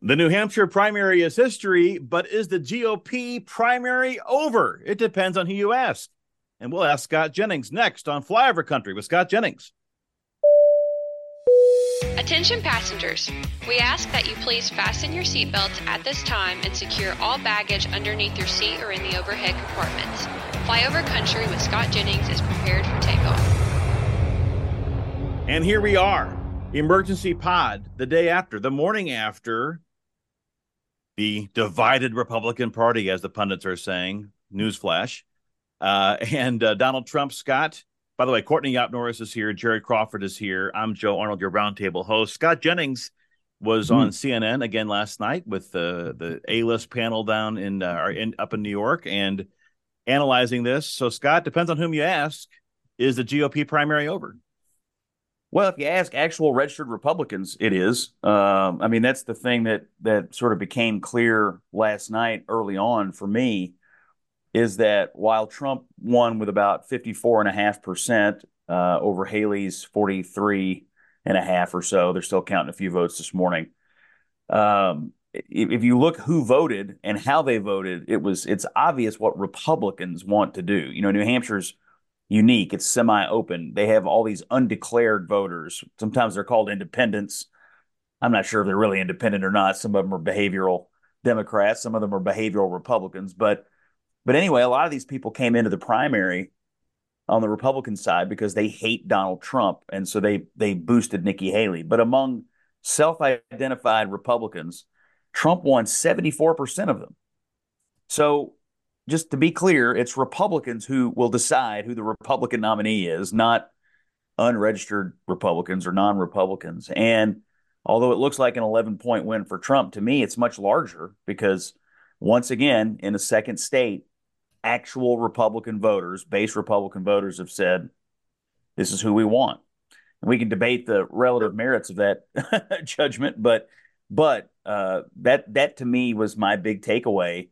The New Hampshire primary is history, but is the GOP primary over? It depends on who you ask. And we'll ask Scott Jennings next on Flyover Country with Scott Jennings. Attention passengers, we ask that you please fasten your seatbelts at this time and secure all baggage underneath your seat or in the overhead compartments. Flyover Country with Scott Jennings is prepared for takeoff. And here we are, emergency pod, the day after, the morning after the divided Republican Party, as the pundits are saying. Newsflash. Uh, and uh, Donald Trump, Scott. By the way, Courtney Yacht Norris is here. Jared Crawford is here. I'm Joe Arnold, your roundtable host. Scott Jennings was mm. on CNN again last night with the the A list panel down in, uh, in up in New York and analyzing this. So, Scott, depends on whom you ask. Is the GOP primary over? Well, if you ask actual registered Republicans, it is. Um, I mean, that's the thing that that sort of became clear last night, early on for me, is that while Trump won with about fifty four and a half percent uh, over Haley's forty three and a half or so, they're still counting a few votes this morning. Um, if, if you look who voted and how they voted, it was it's obvious what Republicans want to do. You know, New Hampshire's unique. It's semi-open. They have all these undeclared voters. Sometimes they're called independents. I'm not sure if they're really independent or not. Some of them are behavioral Democrats. Some of them are behavioral Republicans. But but anyway, a lot of these people came into the primary on the Republican side because they hate Donald Trump, and so they they boosted Nikki Haley. But among self-identified Republicans, Trump won 74% of them. So just to be clear, it's Republicans who will decide who the Republican nominee is, not unregistered Republicans or non Republicans. And although it looks like an 11 point win for Trump, to me, it's much larger because once again, in a second state, actual Republican voters, base Republican voters, have said, this is who we want. And we can debate the relative merits of that judgment, but but uh, that that to me was my big takeaway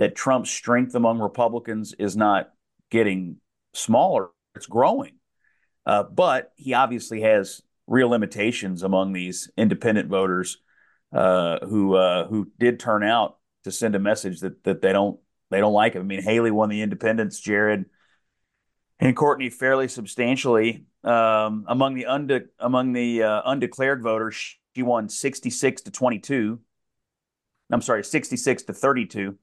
that Trump's strength among Republicans is not getting smaller, it's growing. Uh, but he obviously has real limitations among these independent voters uh, who uh, who did turn out to send a message that that they don't they don't like him. I mean, Haley won the independents, Jared and Courtney fairly substantially um, among the unde- among the uh, undeclared voters. She won sixty six to twenty two. I'm sorry, sixty six to thirty two.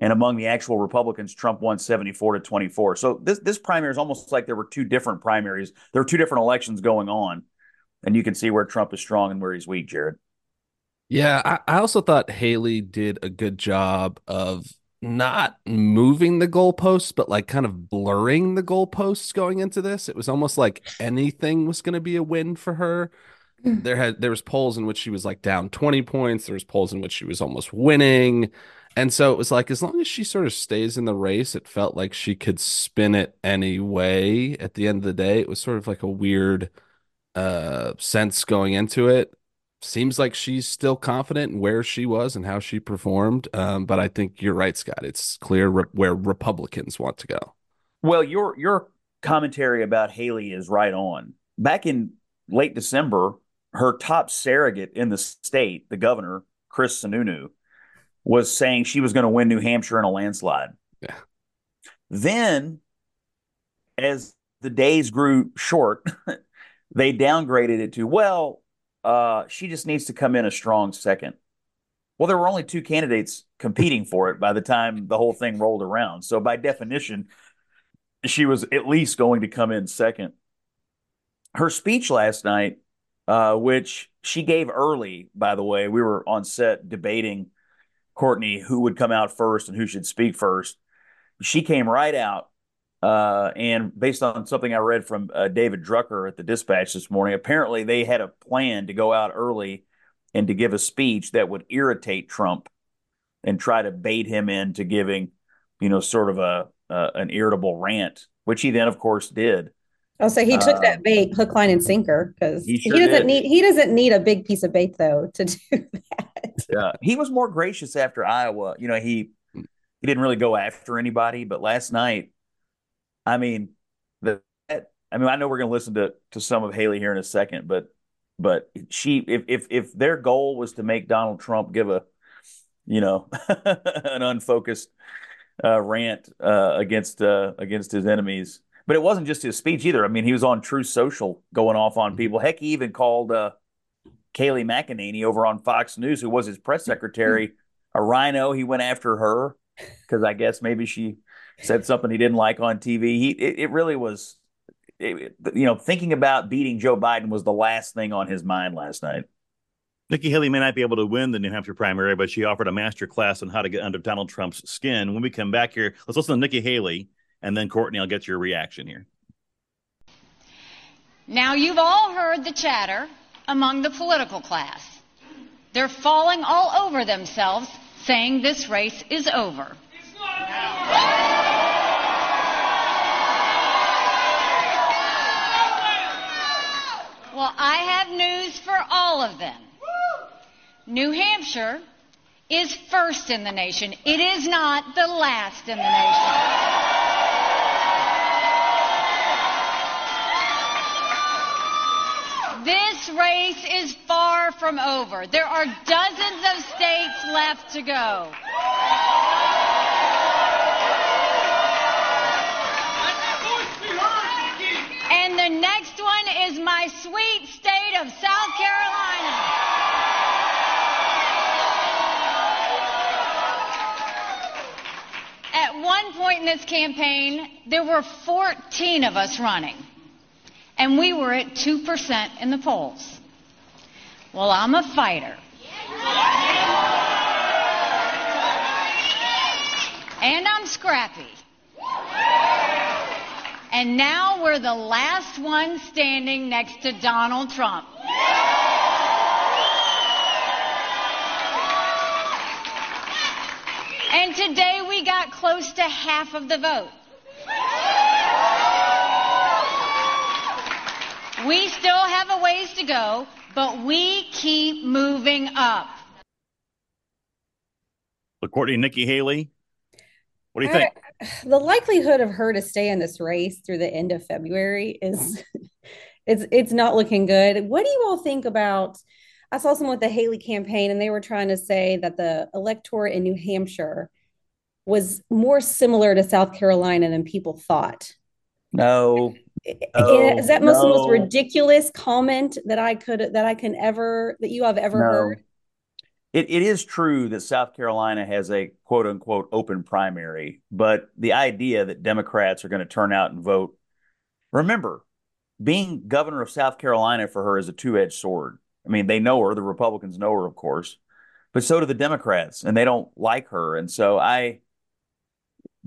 And among the actual Republicans, Trump won 74 to 24. So this this primary is almost like there were two different primaries. There were two different elections going on. And you can see where Trump is strong and where he's weak, Jared. Yeah, I, I also thought Haley did a good job of not moving the goalposts, but like kind of blurring the goalposts going into this. It was almost like anything was going to be a win for her. Hmm. There had there was polls in which she was like down 20 points. There was polls in which she was almost winning. And so it was like, as long as she sort of stays in the race, it felt like she could spin it anyway. At the end of the day, it was sort of like a weird uh, sense going into it. Seems like she's still confident in where she was and how she performed. Um, but I think you're right, Scott. It's clear re- where Republicans want to go. Well, your your commentary about Haley is right on. Back in late December, her top surrogate in the state, the governor, Chris Sununu, was saying she was going to win New Hampshire in a landslide. Yeah. Then, as the days grew short, they downgraded it to, well, uh, she just needs to come in a strong second. Well, there were only two candidates competing for it by the time the whole thing rolled around. So, by definition, she was at least going to come in second. Her speech last night, uh, which she gave early, by the way, we were on set debating Courtney who would come out first and who should speak first. She came right out, uh, and based on something I read from uh, David Drucker at the Dispatch this morning, apparently they had a plan to go out early and to give a speech that would irritate Trump and try to bait him into giving, you know, sort of a uh, an irritable rant, which he then, of course, did. Oh, so he took that um, bait, hook, line, and sinker, because he, sure he, doesn't did. need he doesn't need a big piece of bait though to do that. Yeah, he was more gracious after Iowa. You know, he he didn't really go after anybody, but last night, I mean, the I mean, I know we're going to listen to to some of Haley here in a second, but But she, if if if their goal was to make Donald Trump give a, you know, an unfocused uh, rant uh, against uh, against his enemies, but it wasn't just his speech either. I mean, he was on Truth Social going off on people. Heck, he even called uh, Kayleigh McEnany over on Fox News, who was his press secretary, a RINO. He went after her because I guess maybe she said something he didn't like on TV. He it, it really was, it, you know, thinking about beating Joe Biden was the last thing on his mind last night. Nikki Haley may not be able to win the New Hampshire primary, but she offered a master class on how to get under Donald Trump's skin. When we come back here, let's listen to Nikki Haley, and then Courtney, I'll get your reaction here. Now, you've all heard the chatter among the political class. They're falling all over themselves saying this race is over. Well, I have news for all of them. New Hampshire is first in the nation. It is not the last in the nation. This race is far from over. There are dozens of states left to go. And the next one is my sweet state of South Carolina. At one point in this campaign, there were 14 of us running and we were at 2% in the polls. Well, I'm a fighter. And I'm scrappy. And now we're the last one standing next to Donald Trump. And today we got close to half of the vote. We still have a ways to go, but we keep moving up. Look, Courtney, Nikki Haley, what do you think? the likelihood of her to stay in this race through the end of February is it's it's not looking good. What do you all think about? I saw someone with the Haley campaign, and they were trying to say that the electorate in New Hampshire was more similar to South Carolina than people thought. No, Is that most no. most ridiculous comment that I could that I can ever that you have ever no. heard? It, it is true that South Carolina has a quote unquote open primary, but the idea that Democrats are going to turn out and vote. Remember, being governor of South Carolina for her is a two edged sword. I mean, they know her, the Republicans know her, of course, but so do the Democrats, and they don't like her. And so I,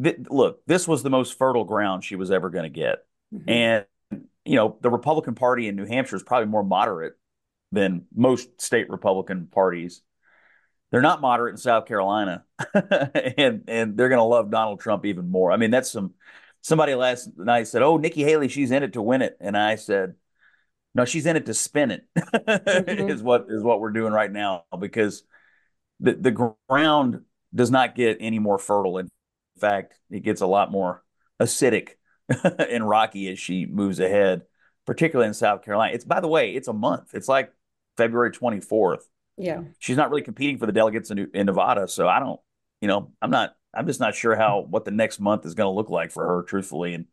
th- look, this was the most fertile ground she was ever going to get. Mm-hmm. And, you know, the Republican Party in New Hampshire is probably more moderate than most state Republican parties. They're not moderate in South Carolina, and and they're going to love Donald Trump even more. I mean, that's some somebody last night said, "Oh, Nikki Haley, she's in it to win it," and I said, "No, she's in it to spin it." mm-hmm. is what is what we're doing right now because the the ground does not get any more fertile. In fact, it gets a lot more acidic and rocky as she moves ahead, particularly in South Carolina. It's by the way, it's a month. It's like February 24th. Yeah. She's not really competing for the delegates in, in Nevada, so I don't, you know, I'm not I'm just not sure how what the next month is going to look like for her truthfully and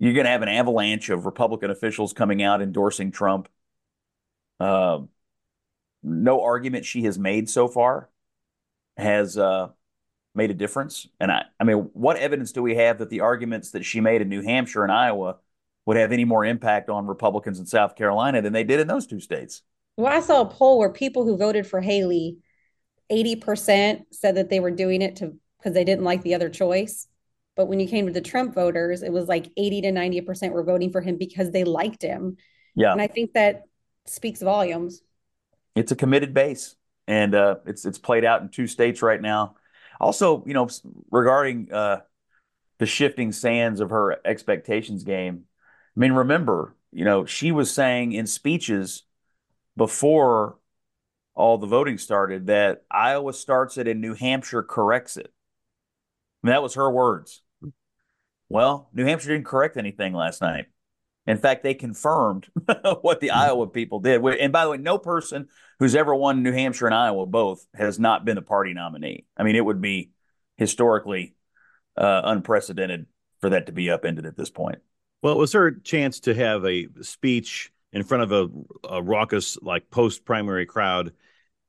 you're going to have an avalanche of Republican officials coming out endorsing Trump. Uh, no argument she has made so far has uh, made a difference. And I, I mean, what evidence do we have that the arguments that she made in New Hampshire and Iowa would have any more impact on Republicans in South Carolina than they did in those two states? Well, I saw a poll where people who voted for Haley, 80% said that they were doing it to because they didn't like the other choice. But when you came to the Trump voters, it was like 80 to 90% were voting for him because they liked him. Yeah. And I think that speaks volumes. It's a committed base. And uh, it's it's played out in two states right now. Also, you know, regarding uh, the shifting sands of her expectations game, I mean, remember, you know, she was saying in speeches before all the voting started that Iowa starts it and New Hampshire corrects it. I mean, that was her words. Well, New Hampshire didn't correct anything last night. In fact, they confirmed what the mm-hmm. Iowa people did. And by the way, no person who's ever won New Hampshire and Iowa both has not been a party nominee. I mean, it would be historically uh, unprecedented for that to be upended at this point. Well, it was her chance to have a speech in front of a, a raucous, like post primary crowd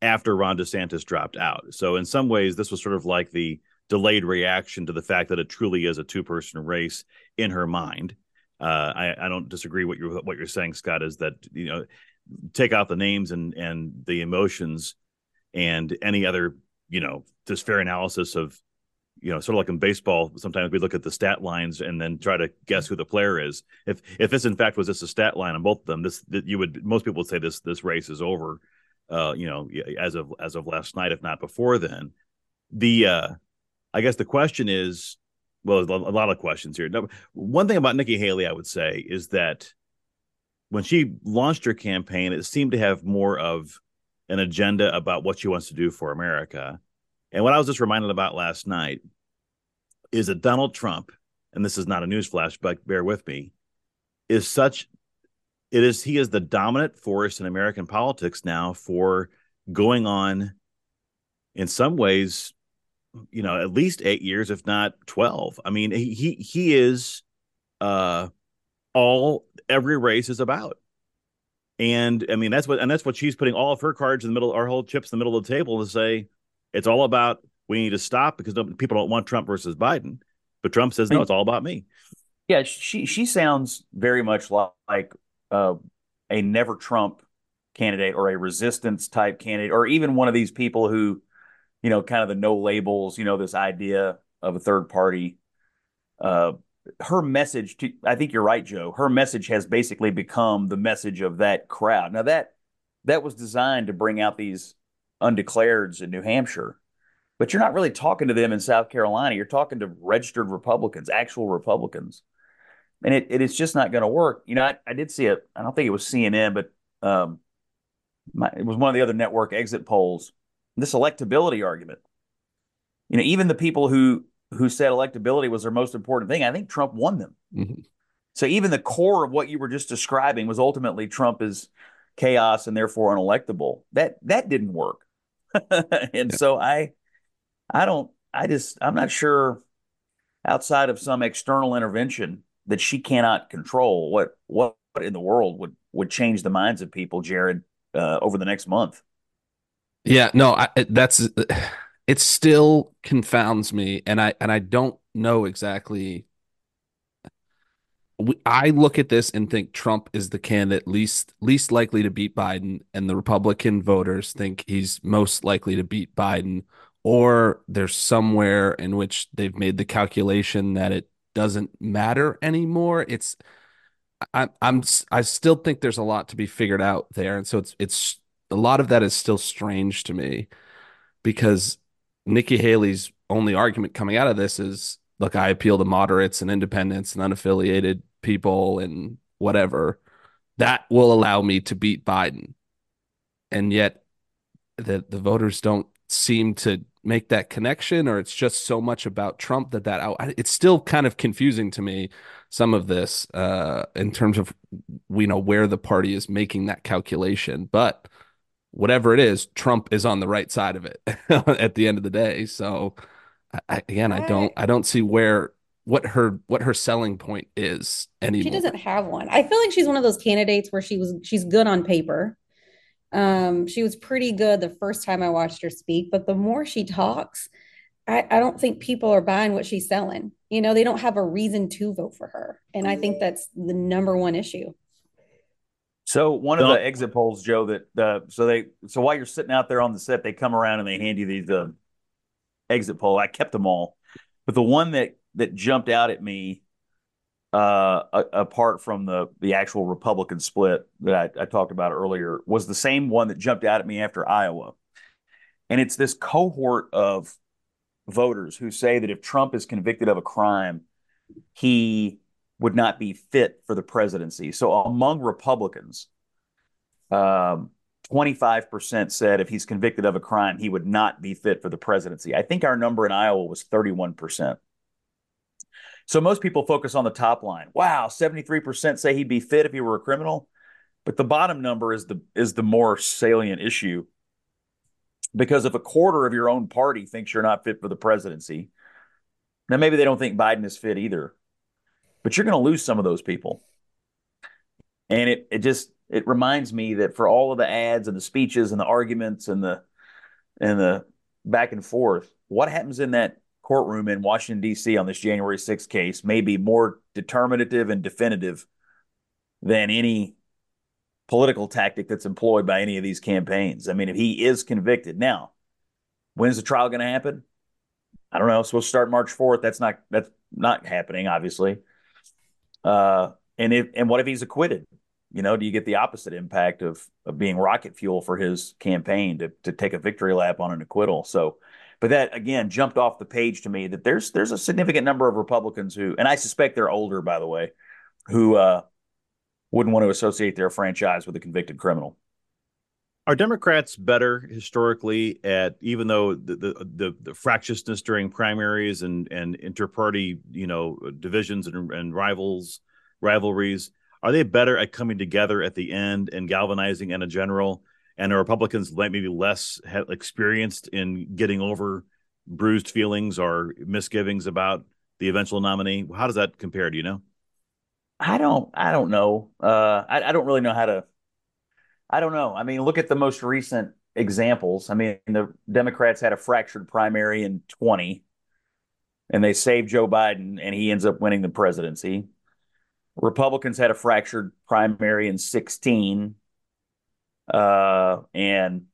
after Ron DeSantis dropped out. So, in some ways, this was sort of like the delayed reaction to the fact that it truly is a two person race in her mind. Uh, I, I, don't disagree what you're what you're saying, Scott. Is that you know take out the names and and the emotions and any other you know just fair analysis of you know sort of like in baseball sometimes we look at the stat lines and then try to guess who the player is if if this in fact was just a stat line on both of them this that you would most people would say this this race is over uh you know as of as of last night if not before then the uh i guess the question is well, a lot of questions here. One thing about Nikki Haley, I would say, is that when she launched her campaign, it seemed to have more of an agenda about what she wants to do for America. And what I was just reminded about last night is that Donald Trump, and this is not a newsflash, but bear with me, is such it is he is the dominant force in American politics now for going on in some ways you know at least eight years if not 12 i mean he he, he is uh all every race is about. And i mean that's what and that's what she's putting all of her cards in the middle our whole chips in the middle of the table to say it's all about we need to stop because people don't want trump versus biden. But trump says no it's all about me. Yeah she she sounds very much like uh, a never trump candidate or a resistance type candidate or even one of these people who you know, kind of the no labels, you know, this idea of a third party. Uh, her message to, I think you're right, Joe. Her message has basically become the message of that crowd. Now that that was designed to bring out these undeclareds in New Hampshire, but you're not really talking to them in South Carolina. You're talking to registered Republicans, actual Republicans, and it, it is just not going to work. You know, I, I did see it. I don't think it was CNN, but um, my, it was one of the other network exit polls this electability argument. You know, even the people who who said electability was their most important thing, I think Trump won them. Mm-hmm. So even the core of what you were just describing was ultimately Trump is chaos and therefore unelectable. That that didn't work. and yeah. so I I don't I just I'm not sure outside of some external intervention that she cannot control what what in the world would would change the minds of people, Jared, uh, over the next month. Yeah, no, I, that's it. Still confounds me, and I and I don't know exactly. I look at this and think Trump is the candidate least least likely to beat Biden, and the Republican voters think he's most likely to beat Biden, or there's somewhere in which they've made the calculation that it doesn't matter anymore. It's I, I'm I still think there's a lot to be figured out there, and so it's it's a lot of that is still strange to me because Nikki Haley's only argument coming out of this is look, I appeal to moderates and independents and unaffiliated people and whatever. That will allow me to beat Biden. And yet the the voters don't seem to make that connection or it's just so much about Trump that that it's still kind of confusing to me some of this uh in terms of we know where the party is making that calculation but whatever it is, Trump is on the right side of it at the end of the day. So I, again, I don't I don't see where what her what her selling point is anymore. She doesn't have one. I feel like she's one of those candidates where she was she's good on paper. Um, she was pretty good the first time I watched her speak, but the more she talks, I, I don't think people are buying what she's selling. You know, they don't have a reason to vote for her. And I think that's the number one issue. So one of the exit polls, Joe, that uh, so they so while you're sitting out there on the set, they come around and they hand you these uh, exit poll. I kept them all, but the one that that jumped out at me, uh, a, apart from the the actual Republican split that I, I talked about earlier, was the same one that jumped out at me after Iowa, and it's this cohort of voters who say that if Trump is convicted of a crime, he would not be fit for the presidency. So among Republicans, um, 25% said if he's convicted of a crime, he would not be fit for the presidency. I think our number in Iowa was 31%. So most people focus on the top line. Wow, 73% say he'd be fit if he were a criminal. But the bottom number is the is the more salient issue. Because if a quarter of your own party thinks you're not fit for the presidency, now maybe they don't think Biden is fit either. But you're going to lose some of those people. And it it just it reminds me that for all of the ads and the speeches and the arguments and the and the back and forth, what happens in that courtroom in Washington, D.C. on this January 6th case may be more determinative and definitive than any political tactic that's employed by any of these campaigns. I mean, if he is convicted now, when's the trial going to happen? I don't know. Supposed to start March 4th. That's not that's not happening, obviously. Uh, and if and what if he's acquitted? You know, do you get the opposite impact of of being rocket fuel for his campaign to to take a victory lap on an acquittal? So but that again jumped off the page to me that there's there's a significant number of Republicans who, and I suspect they're older, by the way, who uh, wouldn't want to associate their franchise with a convicted criminal. Are Democrats better historically at even though the the, the, the fractiousness during primaries and and interparty you know divisions and, and rivals rivalries are they better at coming together at the end and galvanizing in a general and are Republicans maybe less experienced in getting over bruised feelings or misgivings about the eventual nominee? How does that compare? Do you know? I don't. I don't know. Uh, I, I don't really know how to. I don't know. I mean, look at the most recent examples. I mean, the Democrats had a fractured primary in 20, and they saved Joe Biden, and he ends up winning the presidency. Republicans had a fractured primary in 16, uh, and,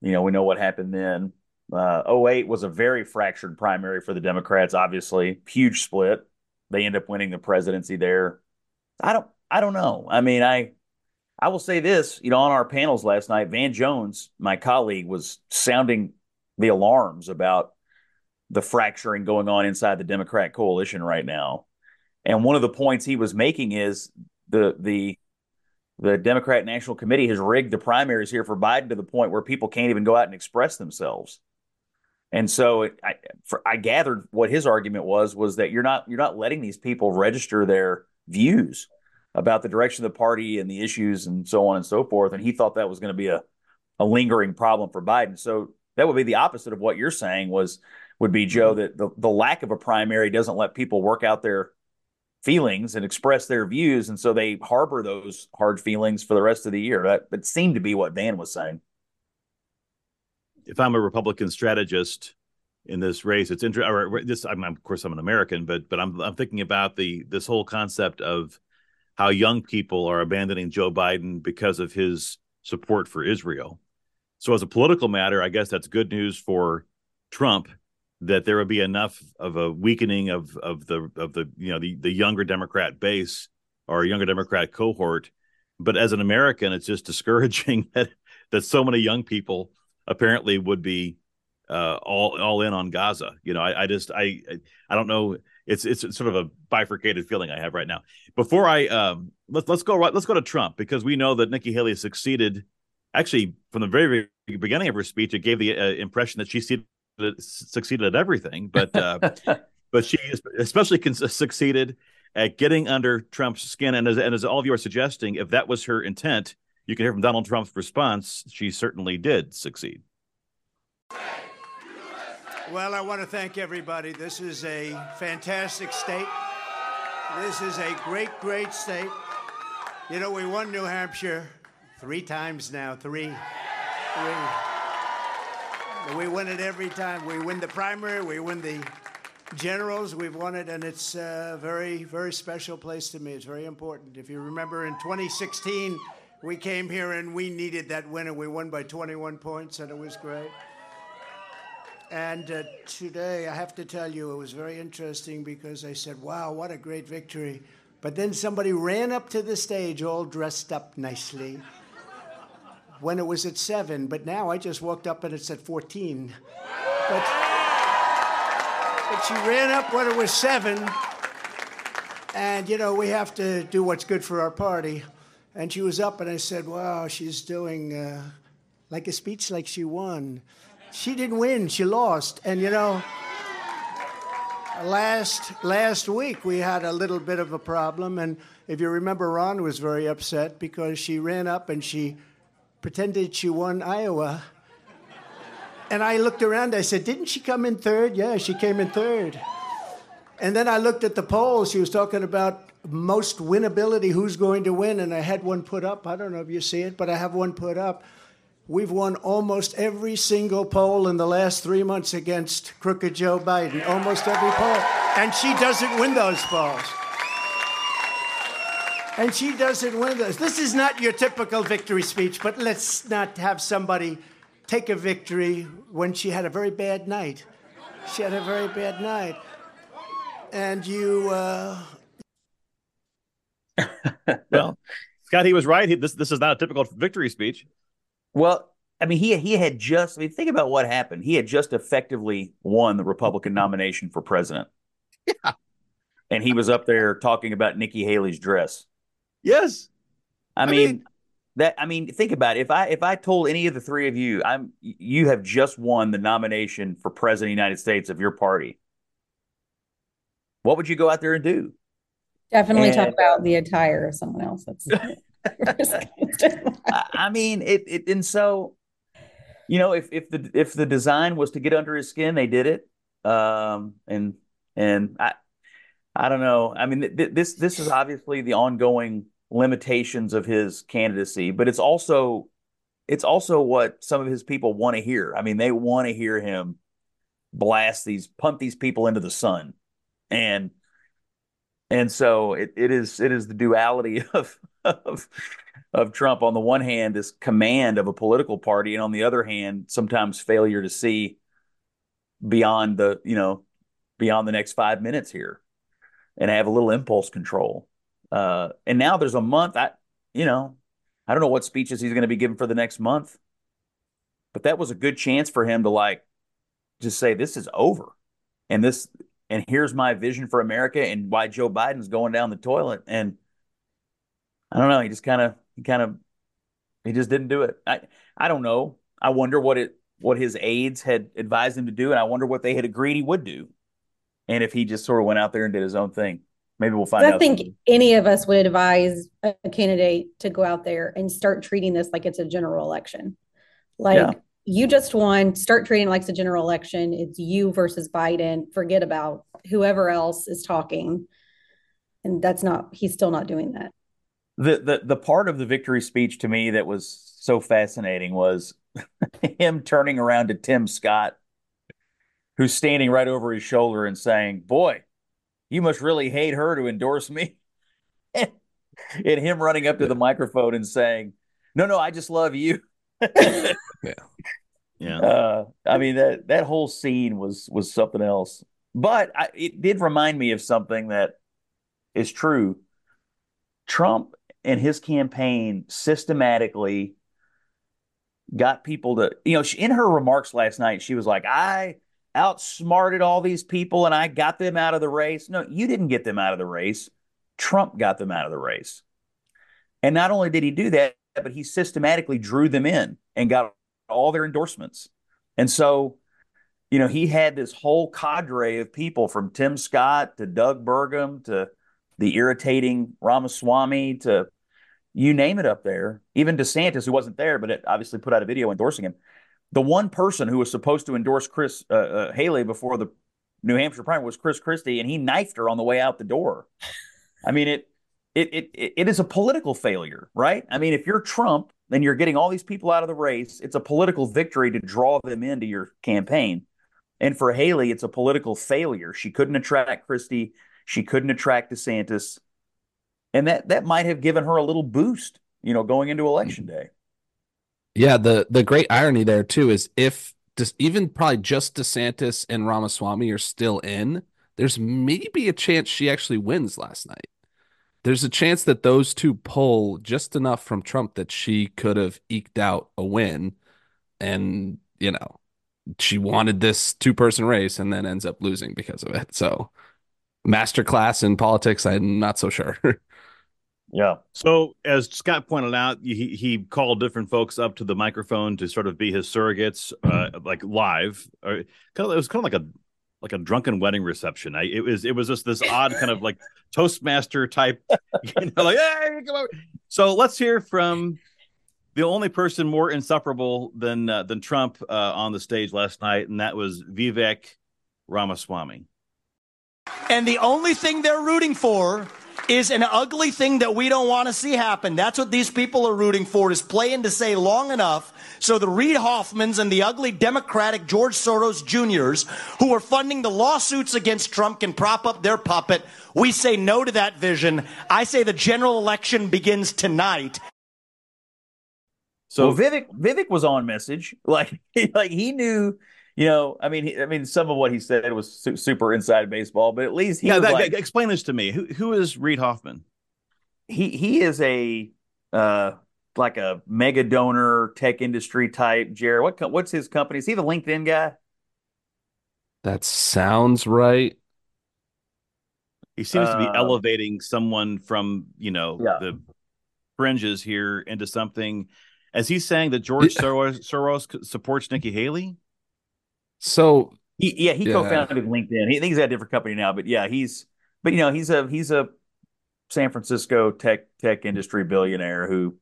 you know, we know what happened then. Uh, 08 was a very fractured primary for the Democrats, obviously. Huge split. They end up winning the presidency there. I don't I don't know. I mean, I I will say this, you know, on our panels last night, Van Jones, my colleague, was sounding the alarms about the fracturing going on inside the Democrat coalition right now. And one of the points he was making is the the the Democrat National Committee has rigged the primaries here for Biden to the point where people can't even go out and express themselves. And so I, for, I gathered what his argument was was that you're not you're not letting these people register their views about the direction of the party and the issues and so on and so forth. And he thought that was going to be a, a lingering problem for Biden. So that would be the opposite of what you're saying was would be Joe mm-hmm. that the, the lack of a primary doesn't let people work out their feelings and express their views, and so they harbor those hard feelings for the rest of the year. That, that seemed to be what Van was saying. If I'm a Republican strategist in this race, it's interesting. This, I'm, of course, I'm an American, but but I'm I'm thinking about the this whole concept of how young people are abandoning Joe Biden because of his support for Israel. So, as a political matter, I guess that's good news for Trump that there would be enough of a weakening of of the of the you know the the younger Democrat base or younger Democrat cohort. But as an American, it's just discouraging that that so many young people apparently would be uh, all all in on Gaza. You know, I, I just I I don't know. It's it's sort of a bifurcated feeling I have right now. Before I um let's let's go right let's go to Trump because we know that Nikki Haley succeeded. Actually, from the very, very beginning of her speech, it gave the uh, impression that she succeeded at everything, but uh, but she especially succeeded at getting under Trump's skin. And as, and as all of you are suggesting, if that was her intent, you can hear from Donald Trump's response. She certainly did succeed. Well, I want to thank everybody. This is a fantastic state. This is a great, great state. You know, we won New Hampshire three times now. Three. three. We win it every time. We win the primary, we win the generals, we've won it, and it's a very, very special place to me. It's very important. If you remember in 2016, we came here and we needed that win, and we won by 21 points, and it was great. And uh, today, I have to tell you, it was very interesting because I said, wow, what a great victory. But then somebody ran up to the stage all dressed up nicely when it was at seven, but now I just walked up and it's at 14. But, but she ran up when it was seven. And, you know, we have to do what's good for our party. And she was up, and I said, Wow, she's doing uh, like a speech like she won. She didn't win, she lost. And, you know, last last week we had a little bit of a problem, and if you remember, Ron was very upset because she ran up and she pretended she won Iowa. And I looked around. I said, "Didn't she come in third? Yeah, she came in third. And then I looked at the polls. She was talking about most winnability, who's going to win, and I had one put up. I don't know if you see it, but I have one put up. We've won almost every single poll in the last three months against crooked Joe Biden. Almost every poll. And she doesn't win those polls. And she doesn't win those. This is not your typical victory speech, but let's not have somebody take a victory when she had a very bad night. She had a very bad night. And you. Uh... well, Scott, he was right. He, this, this is not a typical victory speech. Well, I mean, he he had just. I mean, think about what happened. He had just effectively won the Republican nomination for president. Yeah, and he was up there talking about Nikki Haley's dress. Yes, I, I mean, mean, that. I mean, think about it. If I if I told any of the three of you, I'm you have just won the nomination for president of the United States of your party. What would you go out there and do? Definitely and, talk about the attire of someone else. That's I mean, it, it, and so, you know, if if the if the design was to get under his skin, they did it. Um, and and I, I don't know. I mean, th- this this is obviously the ongoing limitations of his candidacy, but it's also it's also what some of his people want to hear. I mean, they want to hear him blast these pump these people into the sun, and and so it, it is it is the duality of of of Trump on the one hand this command of a political party and on the other hand sometimes failure to see beyond the you know beyond the next five minutes here and have a little impulse control. Uh, and now there's a month I you know I don't know what speeches he's going to be given for the next month but that was a good chance for him to like just say this is over. And this and here's my vision for America and why Joe Biden's going down the toilet. And I don't know. He just kind of, he kind of, he just didn't do it. I, I don't know. I wonder what it, what his aides had advised him to do, and I wonder what they had agreed he would do, and if he just sort of went out there and did his own thing. Maybe we'll find I out. I think any of us would advise a candidate to go out there and start treating this like it's a general election. Like yeah. you just won, start treating it like it's a general election. It's you versus Biden. Forget about whoever else is talking. And that's not, he's still not doing that the the the part of the victory speech to me that was so fascinating was him turning around to Tim Scott, who's standing right over his shoulder and saying, "Boy, you must really hate her to endorse me." and him running up to the microphone and saying, "No, no, I just love you." yeah, yeah. Uh, I mean that that whole scene was was something else, but I, it did remind me of something that is true. Trump and his campaign systematically got people to, you know, she, in her remarks last night, she was like, I outsmarted all these people and I got them out of the race. No, you didn't get them out of the race. Trump got them out of the race. And not only did he do that, but he systematically drew them in and got all their endorsements. And so, you know, he had this whole cadre of people from Tim Scott to Doug Burgum to the irritating Ramaswamy to you name it up there. Even DeSantis, who wasn't there, but it obviously put out a video endorsing him. The one person who was supposed to endorse Chris uh, uh, Haley before the New Hampshire primary was Chris Christie, and he knifed her on the way out the door. I mean, it, it it it is a political failure, right? I mean, if you're Trump and you're getting all these people out of the race, it's a political victory to draw them into your campaign. And for Haley, it's a political failure. She couldn't attract Christie. She couldn't attract DeSantis and that that might have given her a little boost, you know, going into election mm-hmm. day. Yeah, the the great irony there too is if just even probably just DeSantis and Ramaswamy are still in, there's maybe a chance she actually wins last night. There's a chance that those two pull just enough from Trump that she could have eked out a win. And, you know, she wanted this two person race and then ends up losing because of it. So, masterclass in politics, I'm not so sure. Yeah. So as Scott pointed out, he he called different folks up to the microphone to sort of be his surrogates, uh, like live. Or kind of, it was kind of like a like a drunken wedding reception. I it was it was just this odd kind of like Toastmaster type, you know, like hey, come on. So let's hear from the only person more insufferable than uh, than Trump uh, on the stage last night, and that was Vivek Ramaswamy. And the only thing they're rooting for is an ugly thing that we don't want to see happen. That's what these people are rooting for is playing to say long enough so the Reed Hoffmans and the ugly Democratic George Soros Juniors who are funding the lawsuits against Trump can prop up their puppet. We say no to that vision. I say the general election begins tonight. So well, Vivek Vivek was on message. Like like he knew you know, I mean, I mean, some of what he said was su- super inside baseball, but at least he yeah. That, like, explain this to me. Who who is Reed Hoffman? He he is a uh like a mega donor tech industry type. Jared, what what's his company? Is he the LinkedIn guy? That sounds right. He seems uh, to be uh, elevating someone from you know yeah. the fringes here into something. As he's saying that George Soros, Soros supports Nikki Haley. So he, yeah, he yeah. co-founded LinkedIn. He, he's at a different company now, but yeah, he's but you know he's a he's a San Francisco tech tech industry billionaire who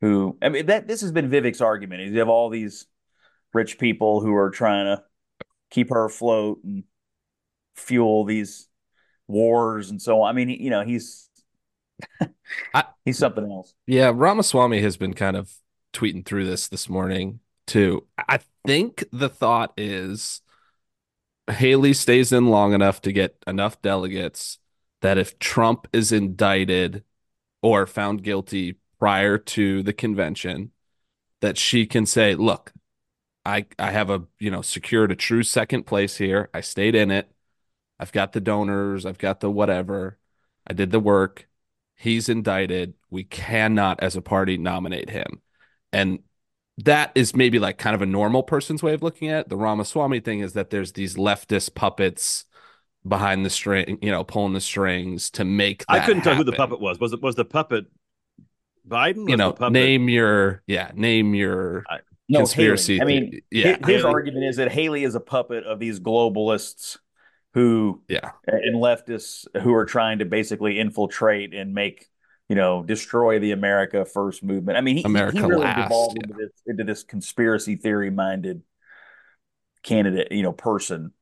who I mean that this has been Vivek's argument. Is You have all these rich people who are trying to keep her afloat and fuel these wars and so on. I mean, you know, he's he's something else. Yeah, Ramaswamy has been kind of tweeting through this this morning too. I think the thought is Haley stays in long enough to get enough delegates that if Trump is indicted or found guilty prior to the convention, that she can say, "Look, I I have a you know secured a true second place here. I stayed in it. I've got the donors. I've got the whatever. I did the work. He's indicted. We cannot, as a party, nominate him." And that is maybe like kind of a normal person's way of looking at it. The Ramaswamy thing is that there's these leftist puppets behind the string, you know, pulling the strings to make. I couldn't happen. tell who the puppet was. Was it was the puppet Biden? you know, name your yeah, name your I, no, conspiracy. Haley. I mean, yeah, his, his argument is that Haley is a puppet of these globalists who yeah and leftists who are trying to basically infiltrate and make you know, destroy the America First movement. I mean, he, America he really last, devolved yeah. into, this, into this conspiracy theory minded candidate, you know, person.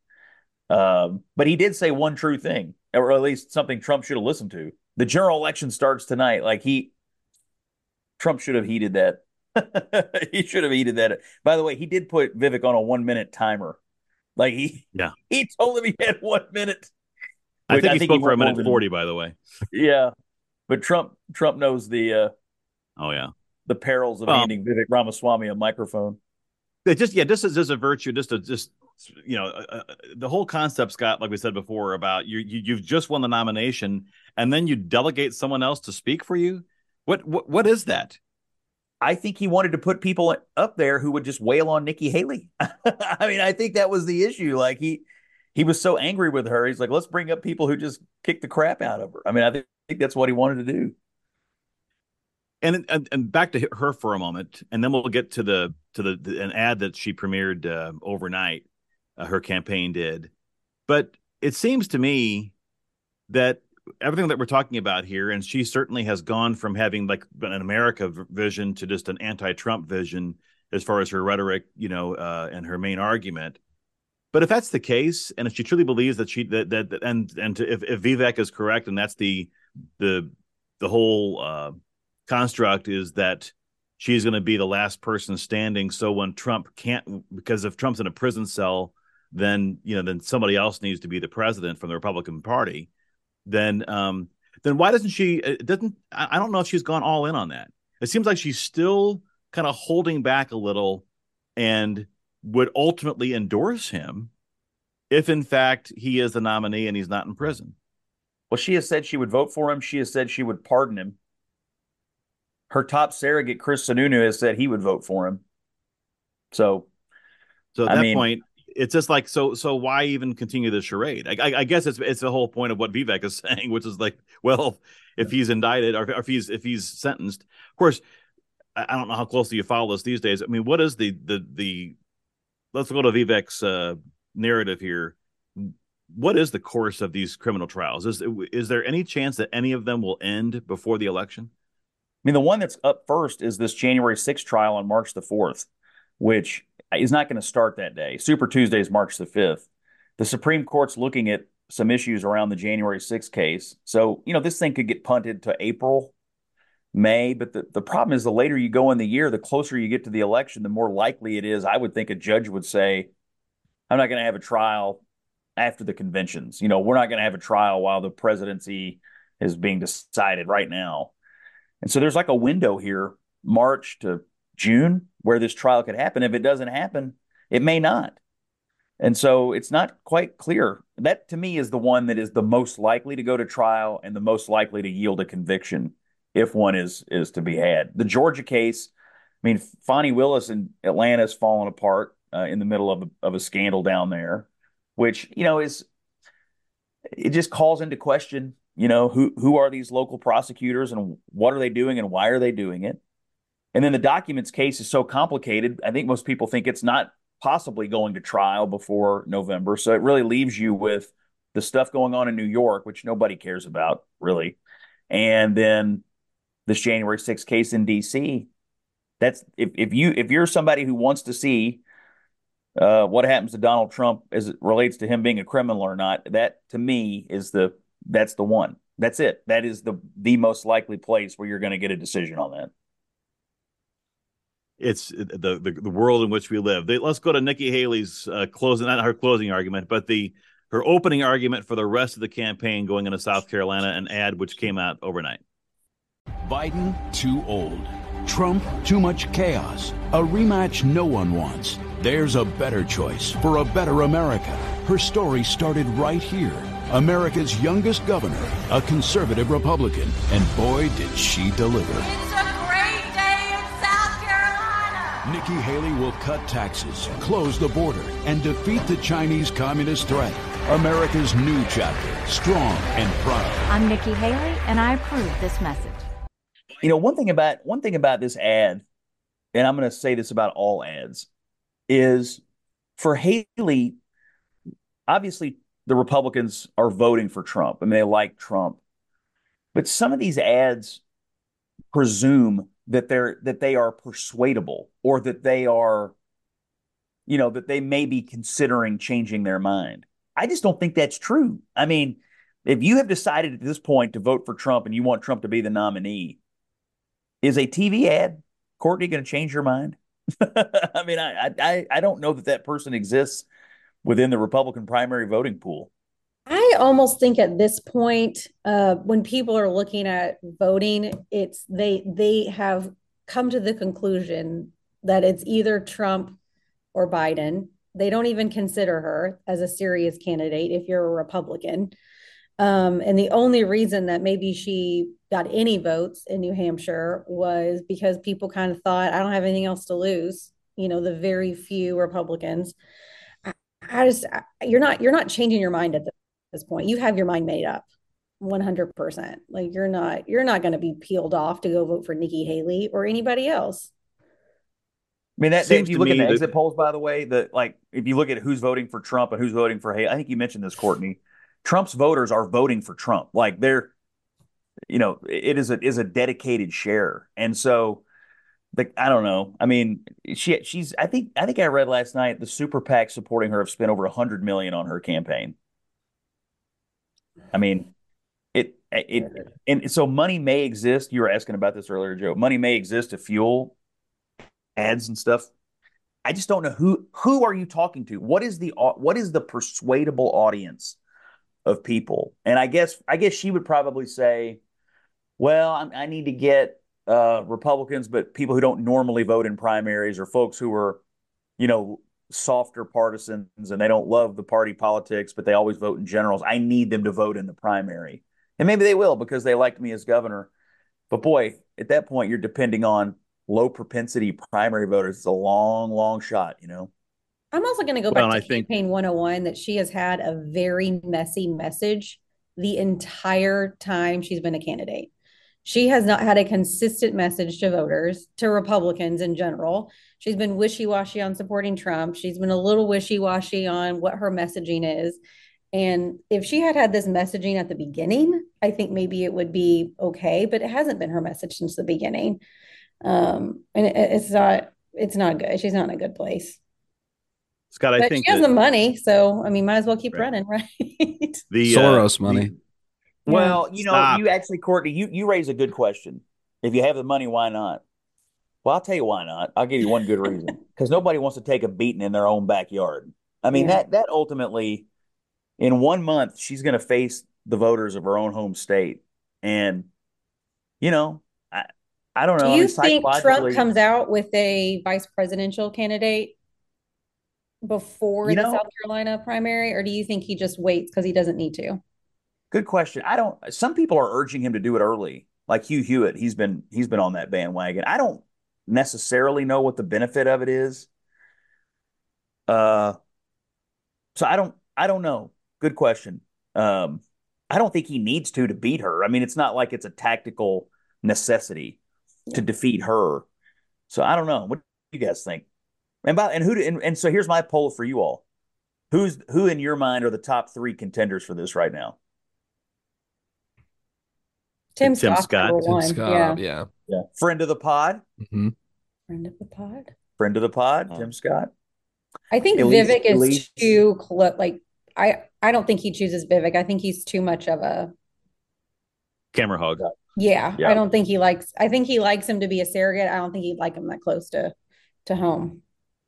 Um, but he did say one true thing, or at least something Trump should have listened to. The general election starts tonight. Like he, Trump should have heeded that. he should have heeded that. By the way, he did put Vivek on a one minute timer. Like he, yeah, he told him he had one minute. I think I he think spoke he for a minute forty. By the way, yeah, but Trump Trump knows the uh, oh yeah the perils of well, handing Vivek Ramaswamy a microphone. It just yeah, this is just a virtue. Just a just you know uh, uh, the whole concept, Scott, like we said before, about you, you you've just won the nomination and then you delegate someone else to speak for you. What what what is that? I think he wanted to put people up there who would just wail on Nikki Haley. I mean, I think that was the issue. Like he he was so angry with her. He's like, let's bring up people who just kick the crap out of her. I mean, I think think that's what he wanted to do. And, and and back to her for a moment, and then we'll get to the to the, the an ad that she premiered uh, overnight. Uh, her campaign did, but it seems to me that everything that we're talking about here, and she certainly has gone from having like an America vision to just an anti-Trump vision as far as her rhetoric, you know, uh, and her main argument. But if that's the case, and if she truly believes that she that that and and to, if if Vivek is correct, and that's the the the whole uh, construct is that she's going to be the last person standing. So when Trump can't, because if Trump's in a prison cell, then you know then somebody else needs to be the president from the Republican Party. Then um, then why doesn't she? Doesn't I don't know if she's gone all in on that. It seems like she's still kind of holding back a little, and would ultimately endorse him if in fact he is the nominee and he's not in prison. Well, she has said she would vote for him. She has said she would pardon him. Her top surrogate, Chris Sununu, has said he would vote for him. So, so at I that mean, point, it's just like so. So why even continue the charade? I, I, I, guess it's it's the whole point of what Vivek is saying, which is like, well, if he's indicted or, or if he's if he's sentenced, of course, I don't know how closely you follow this these days. I mean, what is the the the? Let's go to Vivek's uh, narrative here what is the course of these criminal trials? Is is there any chance that any of them will end before the election? I mean, the one that's up first is this January 6th trial on March the 4th, which is not going to start that day. Super Tuesday is March the 5th. The Supreme Court's looking at some issues around the January 6th case. So, you know, this thing could get punted to April, May. But the, the problem is the later you go in the year, the closer you get to the election, the more likely it is. I would think a judge would say, I'm not going to have a trial after the conventions. You know, we're not going to have a trial while the presidency is being decided right now. And so there's like a window here, March to June, where this trial could happen. If it doesn't happen, it may not. And so it's not quite clear. That to me is the one that is the most likely to go to trial and the most likely to yield a conviction if one is is to be had. The Georgia case, I mean, Fani Willis in Atlanta has fallen apart uh, in the middle of a, of a scandal down there, which you know is it just calls into question, you know, who who are these local prosecutors and what are they doing and why are they doing it? And then the documents case is so complicated. I think most people think it's not possibly going to trial before November. So it really leaves you with the stuff going on in New York, which nobody cares about really. And then this January 6th case in DC. That's if, if you if you're somebody who wants to see uh, what happens to Donald Trump as it relates to him being a criminal or not, that to me is the that's the one. That's it. That is the the most likely place where you're going to get a decision on that it's the, the, the world in which we live. They, let's go to Nikki Haley's uh, closing, not her closing argument, but the her opening argument for the rest of the campaign going into South Carolina, an ad which came out overnight. Biden too old, Trump too much chaos, a rematch no one wants. There's a better choice for a better America. Her story started right here. America's youngest governor, a conservative Republican, and boy, did she deliver. It's a great day in South Carolina. Nikki Haley will cut taxes, close the border, and defeat the Chinese communist threat. America's new chapter, strong and proud. I'm Nikki Haley, and I approve this message. You know, one thing about one thing about this ad, and I'm going to say this about all ads, is for Haley. Obviously, the Republicans are voting for Trump. I mean, they like Trump, but some of these ads presume that they're that they are persuadable or that they are you know that they may be considering changing their mind i just don't think that's true i mean if you have decided at this point to vote for trump and you want trump to be the nominee is a tv ad courtney going to change your mind i mean I, I i don't know that that person exists within the republican primary voting pool I almost think at this point, uh, when people are looking at voting, it's they they have come to the conclusion that it's either Trump or Biden. They don't even consider her as a serious candidate if you're a Republican. Um, and the only reason that maybe she got any votes in New Hampshire was because people kind of thought, I don't have anything else to lose. You know, the very few Republicans. I, I just, I, you're not, you're not changing your mind at the this point. You have your mind made up 100%. Like you're not you're not going to be peeled off to go vote for Nikki Haley or anybody else. I mean, that if you look at the that, exit polls, by the way, that like if you look at who's voting for Trump and who's voting for Haley, I think you mentioned this, Courtney. Trump's voters are voting for Trump. Like they're, you know, it is a is a dedicated share, and so, like I don't know. I mean, she she's I think I think I read last night the super PAC supporting her have spent over a hundred million on her campaign. I mean, it it and so money may exist. You were asking about this earlier, Joe. Money may exist to fuel ads and stuff. I just don't know who who are you talking to? What is the what is the persuadable audience of people? And I guess I guess she would probably say, well, I, I need to get uh, Republicans, but people who don't normally vote in primaries or folks who are, you know, softer partisans and they don't love the party politics, but they always vote in generals. I need them to vote in the primary. And maybe they will because they liked me as governor. But boy, at that point, you're depending on low propensity primary voters. It's a long, long shot, you know. I'm also going to go well, back to I campaign think... 101 that she has had a very messy message the entire time she's been a candidate. She has not had a consistent message to voters, to Republicans in general. She's been wishy washy on supporting Trump. She's been a little wishy washy on what her messaging is. And if she had had this messaging at the beginning, I think maybe it would be okay, but it hasn't been her message since the beginning. Um, and it, it's not, it's not good. She's not in a good place. Scott, I but think she has that- the money, so I mean, might as well keep Right. running, right? the uh, Soros money. the- Well, you know, Stop. you actually, Courtney, you you raise a good question. If you have the money, why not? Well, I'll tell you why not. I'll give you one good reason. Because nobody wants to take a beating in their own backyard. I mean, Yeah. that that ultimately, in one month, she's going to face the voters of her own home state, and you know, I I don't know. Do I you mean, think Trump comes out with a vice presidential candidate before You the South Carolina primary, or do you think he just waits because he doesn't need to? Good question. I don't. Some people are urging him to do it early, like Hugh Hewitt. He's been he's been on that bandwagon. I don't necessarily know what the benefit of it is. Uh, so I don't I don't know. Good question. Um, I don't think he needs to to beat her. I mean, it's not like it's a tactical necessity to defeat her. So I don't know. What do you guys think? And by and who do, and, and so here's my poll for you all. Who's who in your mind are the top three contenders for this right now? Tim, Tim Scott's Scott. Tim. Scott, yeah. yeah. Yeah. Friend of the pod. Mhm. Friend of the pod. Friend of the pod, Oh. Tim Scott. I think Elise- Vivek is Elise- too clo- like I I don't think he chooses Vivek. I think he's too much of a camera hog. yeah, Yeah. I don't think he likes I think he likes him to be a surrogate. I don't think he'd like him that close to to home.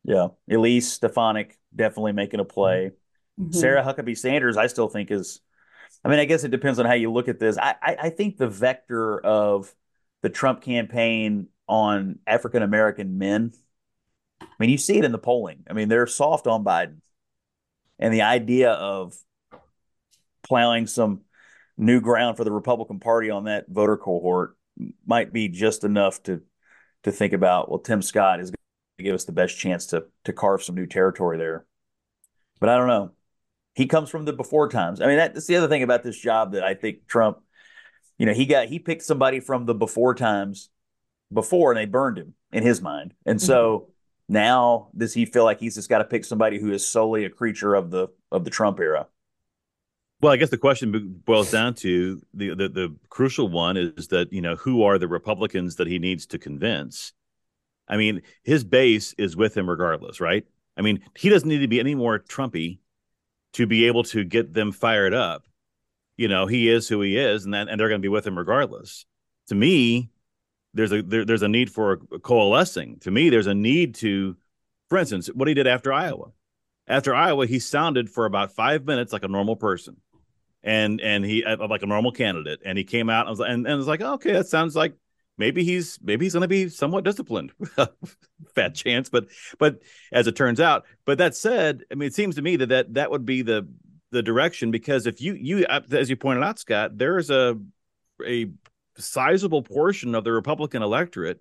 Yeah. Elise Stefanik definitely making a play. Mhm. Sarah Huckabee Sanders, I still think is I mean, I guess it depends on how you look at this. I, I, I think the vector of the Trump campaign on African American men, I mean, you see it in the polling. I mean, they're soft on Biden. And the idea of plowing some new ground for the Republican Party on that voter cohort might be just enough to to think about, well, Tim Scott is going to give us the best chance to to carve some new territory there. But I don't know. He comes from the before times. I mean, that's the other thing about this job that I think Trump, you know, he got he picked somebody from the before times before and they burned him in his mind. And so mm-hmm. now does he feel like he's just got to pick somebody who is solely a creature of the of the Trump era? Well, I guess the question boils down to the, the the crucial one is that you know who are the Republicans that he needs to convince. I mean, his base is with him regardless, right? I mean, he doesn't need to be any more Trumpy to be able to get them fired up. You know, he is who he is, and that, and they're going to be with him regardless. To me, there's a there, there's a need for coalescing. To me, there's a need to, for instance, what he did after Iowa. After Iowa, he sounded for about five minutes like a normal person and and he uh, like a normal candidate and he came out and was, and, and was like okay that sounds like maybe he's maybe he's going to be somewhat disciplined fat chance but but as it turns out but that said i mean it seems to me that that, that would be the the direction because if you you uh, as you pointed out scott there is a a sizable portion of the republican electorate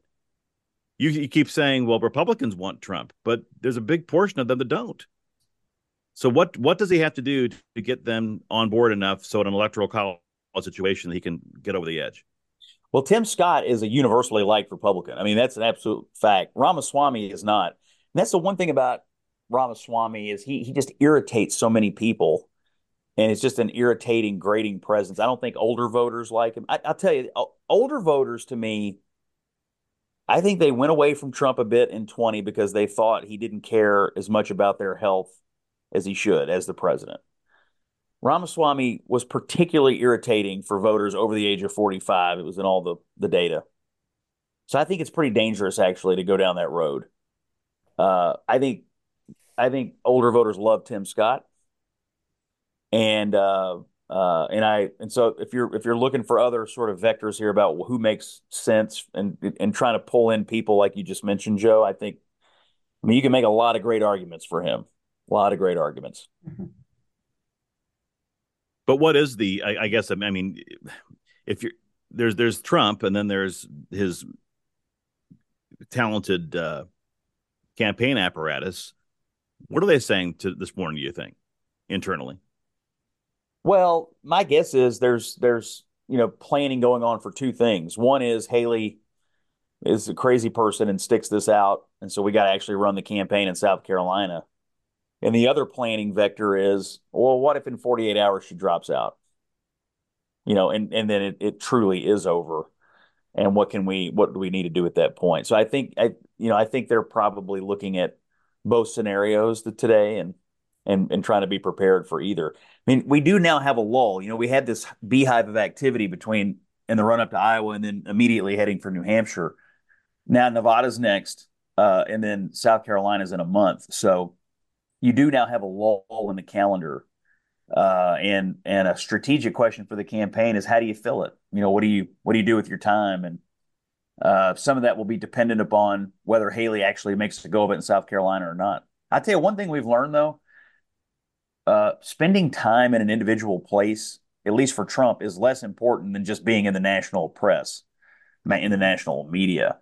you, you keep saying well republicans want trump but there's a big portion of them that don't so what what does he have to do to get them on board enough so in an electoral college situation he can get over the edge? Well, Tim Scott is a universally liked Republican. I mean, that's an absolute fact. Ramaswamy is not. And that's the one thing about Ramaswamy is he he just irritates so many people, and it's just an irritating, grating presence. I don't think older voters like him. I, I'll tell you, older voters to me, I think they went away from Trump a bit in twenty because they thought he didn't care as much about their health as he should as the president. Ramaswamy was particularly irritating for voters over the age of 45. It was in all the, the data. So I think it's pretty dangerous actually to go down that road. Uh, I think I think older voters love Tim Scott. And uh, uh, and I and so if you're if you're looking for other sort of vectors here about who makes sense and and trying to pull in people like you just mentioned, Joe, I think I mean you can make a lot of great arguments for him. A lot of great arguments. But what is the? I, I guess I mean, if you're there's there's Trump and then there's his talented uh, campaign apparatus. What are they saying to this morning? Do you think internally? Well, my guess is there's there's you know, planning going on for two things. One is Haley is a crazy person and sticks this out, and so we got to actually run the campaign in South Carolina. And the other planning vector is, well, what if in 48 hours she drops out? You know, and and then it, it truly is over. And what can we what do we need to do at that point? So I think I you know, I think they're probably looking at both scenarios today and and and trying to be prepared for either. I mean, we do now have a lull. You know, we had this beehive of activity between in the run up to Iowa and then immediately heading for New Hampshire. Now Nevada's next, uh, and then South Carolina's in a month. So you do now have a lull in the calendar. Uh, and and a strategic question for the campaign is how do you fill it? You know, what do you what do you do with your time? And uh, some of that will be dependent upon whether Haley actually makes a go of it in South Carolina or not. I tell you one thing we've learned though, uh, spending time in an individual place, at least for Trump, is less important than just being in the national press, in the national media.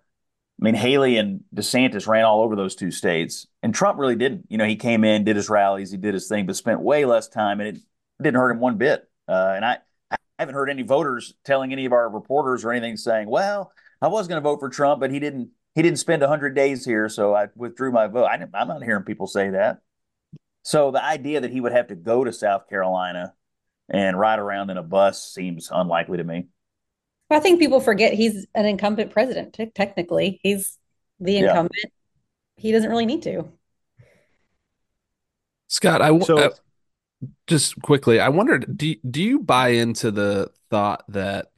I mean, Haley and DeSantis ran all over those two states, and Trump really didn't. You know, he came in, did his rallies, he did his thing, but spent way less time, and it didn't hurt him one bit. Uh, and I, I haven't heard any voters telling any of our reporters or anything saying, "Well, I was going to vote for Trump, but he didn't. He didn't spend 100 days here, so I withdrew my vote." I, I'm not hearing people say that. So the idea that he would have to go to South Carolina and ride around in a bus seems unlikely to me. I think people forget he's an incumbent president. T- technically, he's the incumbent. Yeah. He doesn't really need to. Scott, I, so, I just quickly, I wondered do do you buy into the thought that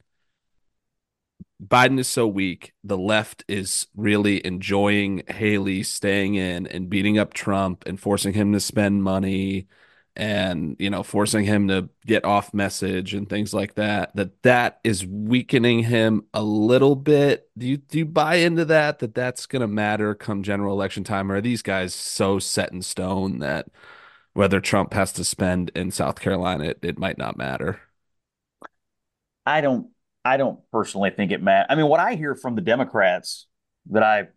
Biden is so weak, the left is really enjoying Haley staying in and beating up Trump and forcing him to spend money and you know forcing him to get off message and things like that that that is weakening him a little bit. Do you do you buy into that that that's going to matter come general election time? Or are these guys so set in stone that whether Trump has to spend in South Carolina it, it might not matter? I don't I don't personally think it matters I mean what I hear from the Democrats that I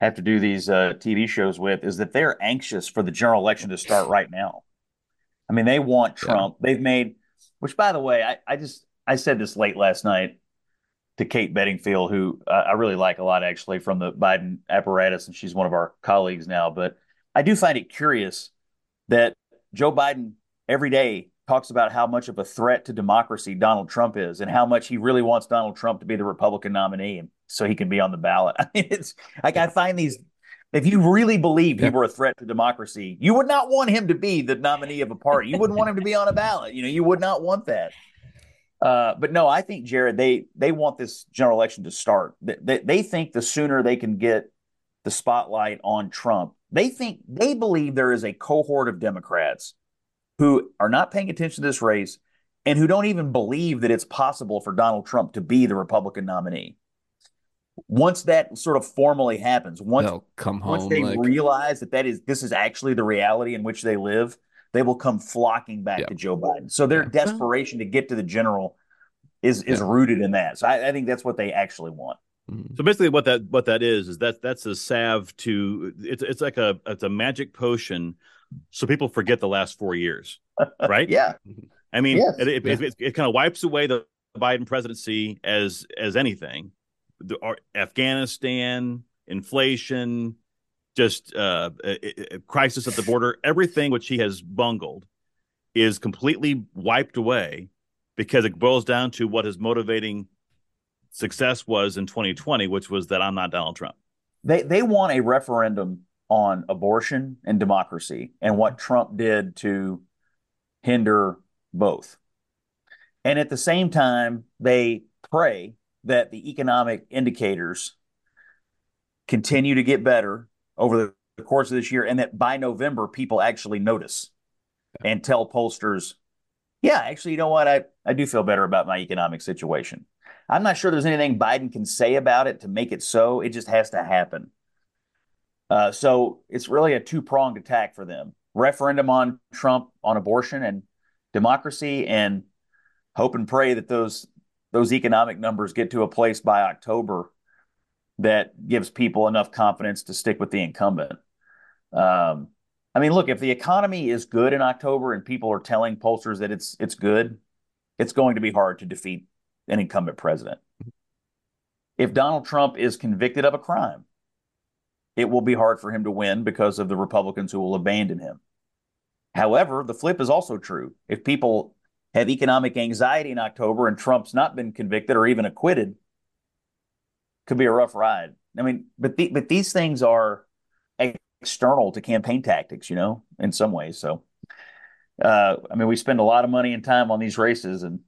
have to do these uh, TV shows with is that they're anxious for the general election to start right now I mean, they want Trump. Yeah. They've made, which by the way, I, I just I said this late last night to Kate Bedingfield, who uh, I really like a lot actually from the Biden apparatus, and she's one of our colleagues now. But I do find it curious that Joe Biden every day talks about how much of a threat to democracy Donald Trump is, and how much he really wants Donald Trump to be the Republican nominee, so he can be on the ballot. I mean, it's like I find these if you really believed he were a threat to democracy, you would not want him to be the nominee of a party. You wouldn't want him to be on a ballot. You know, you would not want that. Uh, but no, I think Jared, they they want this general election to start. They, they think the sooner they can get the spotlight on Trump, they think they believe there is a cohort of Democrats who are not paying attention to this race and who don't even believe that it's possible for Donald Trump to be the Republican nominee once that sort of formally happens, once They'll come home, once they like... realize that that is this is actually the reality in which they live, they will come flocking back to Joe Biden. So their yeah. desperation to get to the general is is yeah. rooted in that. So I, I, think that's what they actually want. Mm-hmm. So basically, what that what that is is that that's a salve to it's it's like a it's a magic potion, so people forget the last four years, right? yeah. I mean, yes. it, it, yeah. it, it kind of wipes away the Biden presidency as as anything the Afghanistan, inflation, just uh, a, a crisis at the border, everything which he has bungled is completely wiped away because it boils down to what his motivating success was in 2020, which was that I'm not Donald Trump. They they want a referendum on abortion and democracy and what Trump did to hinder both. And at the same time, they pray that the economic indicators continue to get better over the course of this year and that by November people actually notice and tell pollsters, yeah, actually, you know what? I, I do feel better about my economic situation. I'm not sure there's anything Biden can say about it to make it so. It just has to happen. Uh, so it's really a two pronged attack for them referendum on Trump on abortion and democracy, and hope and pray that those those economic numbers get to a place by October that gives people enough confidence to stick with the incumbent. Um, I mean, look, if the economy is good in October and people are telling pollsters that it's it's good, it's going to be hard to defeat an incumbent president. If Donald Trump is convicted of a crime, it will be hard for him to win because of the Republicans who will abandon him. However, the flip is also true. If people have economic anxiety in October and Trump's not been convicted or even acquitted, could be a rough ride. I mean, but the, but these things are external to campaign tactics, you know, in some ways. So, uh, I mean, we spend a lot of money and time on these races, and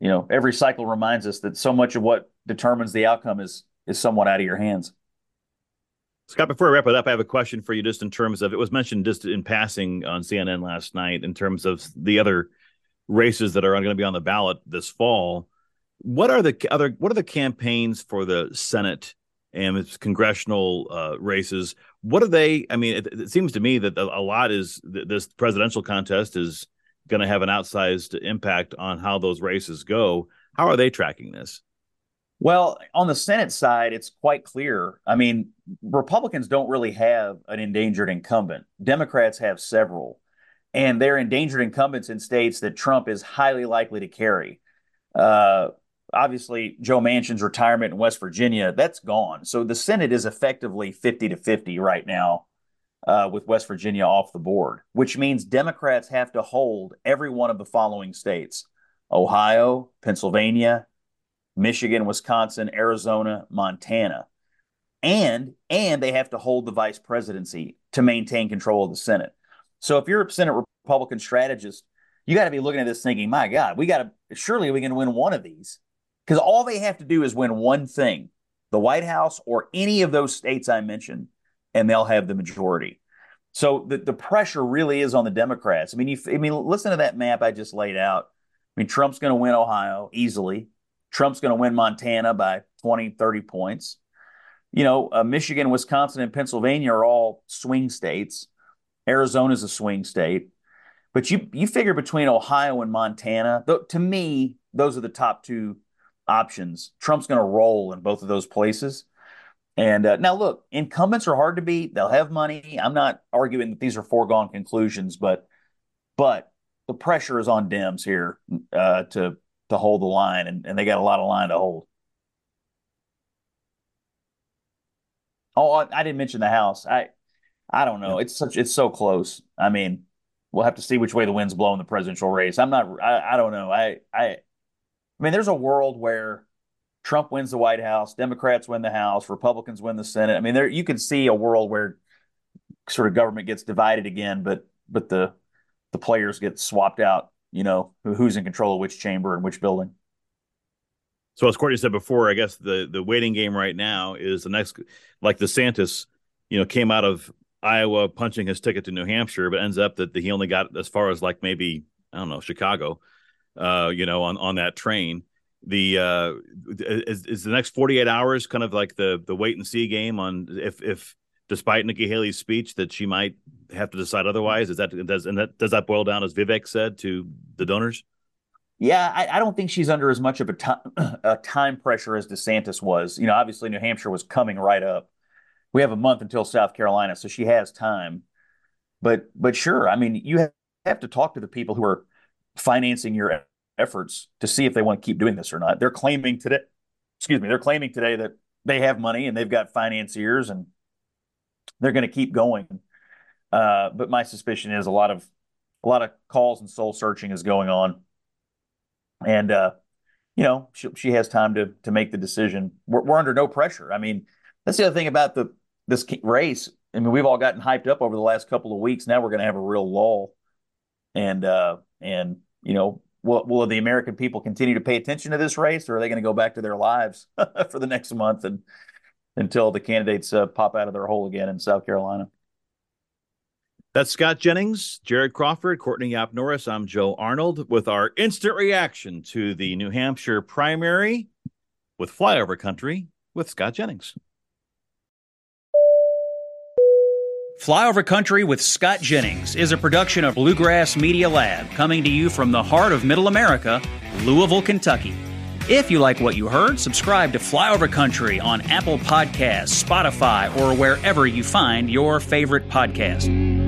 you know, every cycle reminds us that so much of what determines the outcome is is somewhat out of your hands. Scott, before I wrap it up, I have a question for you just in terms of it was mentioned just in passing on CNN last night in terms of the other races that are going to be on the ballot this fall. What are the other what are the campaigns for the Senate and its congressional uh, races? What are they? I mean, it, it seems to me that a lot is this presidential contest is going to have an outsized impact on how those races go. How are they tracking this? Well, on the Senate side, it's quite clear. I mean, Republicans don't really have an endangered incumbent. Democrats have several, and they're endangered incumbents in states that Trump is highly likely to carry. Uh, obviously, Joe Manchin's retirement in West Virginia, that's gone. So the Senate is effectively 50 to 50 right now uh, with West Virginia off the board, which means Democrats have to hold every one of the following states Ohio, Pennsylvania, Michigan, Wisconsin, Arizona, Montana. And and they have to hold the vice presidency to maintain control of the Senate. So if you're a Senate Republican strategist, you got to be looking at this thinking, my God, we got to surely we can win one of these. Because all they have to do is win one thing, the White House or any of those states I mentioned, and they'll have the majority. So the, the pressure really is on the Democrats. I mean, you I mean, listen to that map I just laid out. I mean, Trump's going to win Ohio easily. Trump's going to win Montana by 20, 30 points. You know, uh, Michigan, Wisconsin, and Pennsylvania are all swing states. Arizona's a swing state. But you you figure between Ohio and Montana, th- to me, those are the top two options. Trump's going to roll in both of those places. And uh, now, look, incumbents are hard to beat. They'll have money. I'm not arguing that these are foregone conclusions, but but the pressure is on Dems here uh, to to hold the line, and, and they got a lot of line to hold. Oh, I, I didn't mention the House. I I don't know. It's such it's so close. I mean, we'll have to see which way the wind's blowing the presidential race. I'm not. I, I don't know. I I I mean, there's a world where Trump wins the White House, Democrats win the House, Republicans win the Senate. I mean, there you can see a world where sort of government gets divided again, but but the the players get swapped out you know, who's in control of which chamber and which building. So as Courtney said before, I guess the the waiting game right now is the next, like DeSantis, you know, came out of Iowa punching his ticket to New Hampshire, but ends up that he only got as far as like maybe I don't know Chicago, uh, you know, on on that train. The uh, is, is the next forty eight hours kind of like the the wait and see game on if if despite Nikki Haley's speech that she might have to decide otherwise? Is that does and that does that boil down, as Vivek said, to the donors? Yeah, I, I don't think she's under as much of a, time, a time pressure as DeSantis was. You know, obviously New Hampshire was coming right up. We have a month until South Carolina, so she has time. But but sure, I mean, you have to talk to the people who are financing your efforts to see if they want to keep doing this or not. They're claiming today, excuse me, they're claiming today that they have money and they've got financiers and they're going to keep going. Uh, but my suspicion is a lot of a lot of calls and soul searching is going on, and uh, you know she, she has time to to make the decision. We're, we're under no pressure. I mean, that's the other thing about the this race. I mean, we've all gotten hyped up over the last couple of weeks. Now we're going to have a real lull, and uh, and you know, will, will the American people continue to pay attention to this race, or are they going to go back to their lives for the next month and until the candidates uh, pop out of their hole again in South Carolina? That's Scott Jennings, Jared Crawford, Courtney Yap Norris. I'm Joe Arnold with our instant reaction to the New Hampshire primary with Flyover Country with Scott Jennings. Flyover Country with Scott Jennings is a production of Bluegrass Media Lab coming to you from the heart of Middle America, Louisville, Kentucky. If you like what you heard, subscribe to Flyover Country on Apple Podcasts, Spotify, or wherever you find your favorite podcast.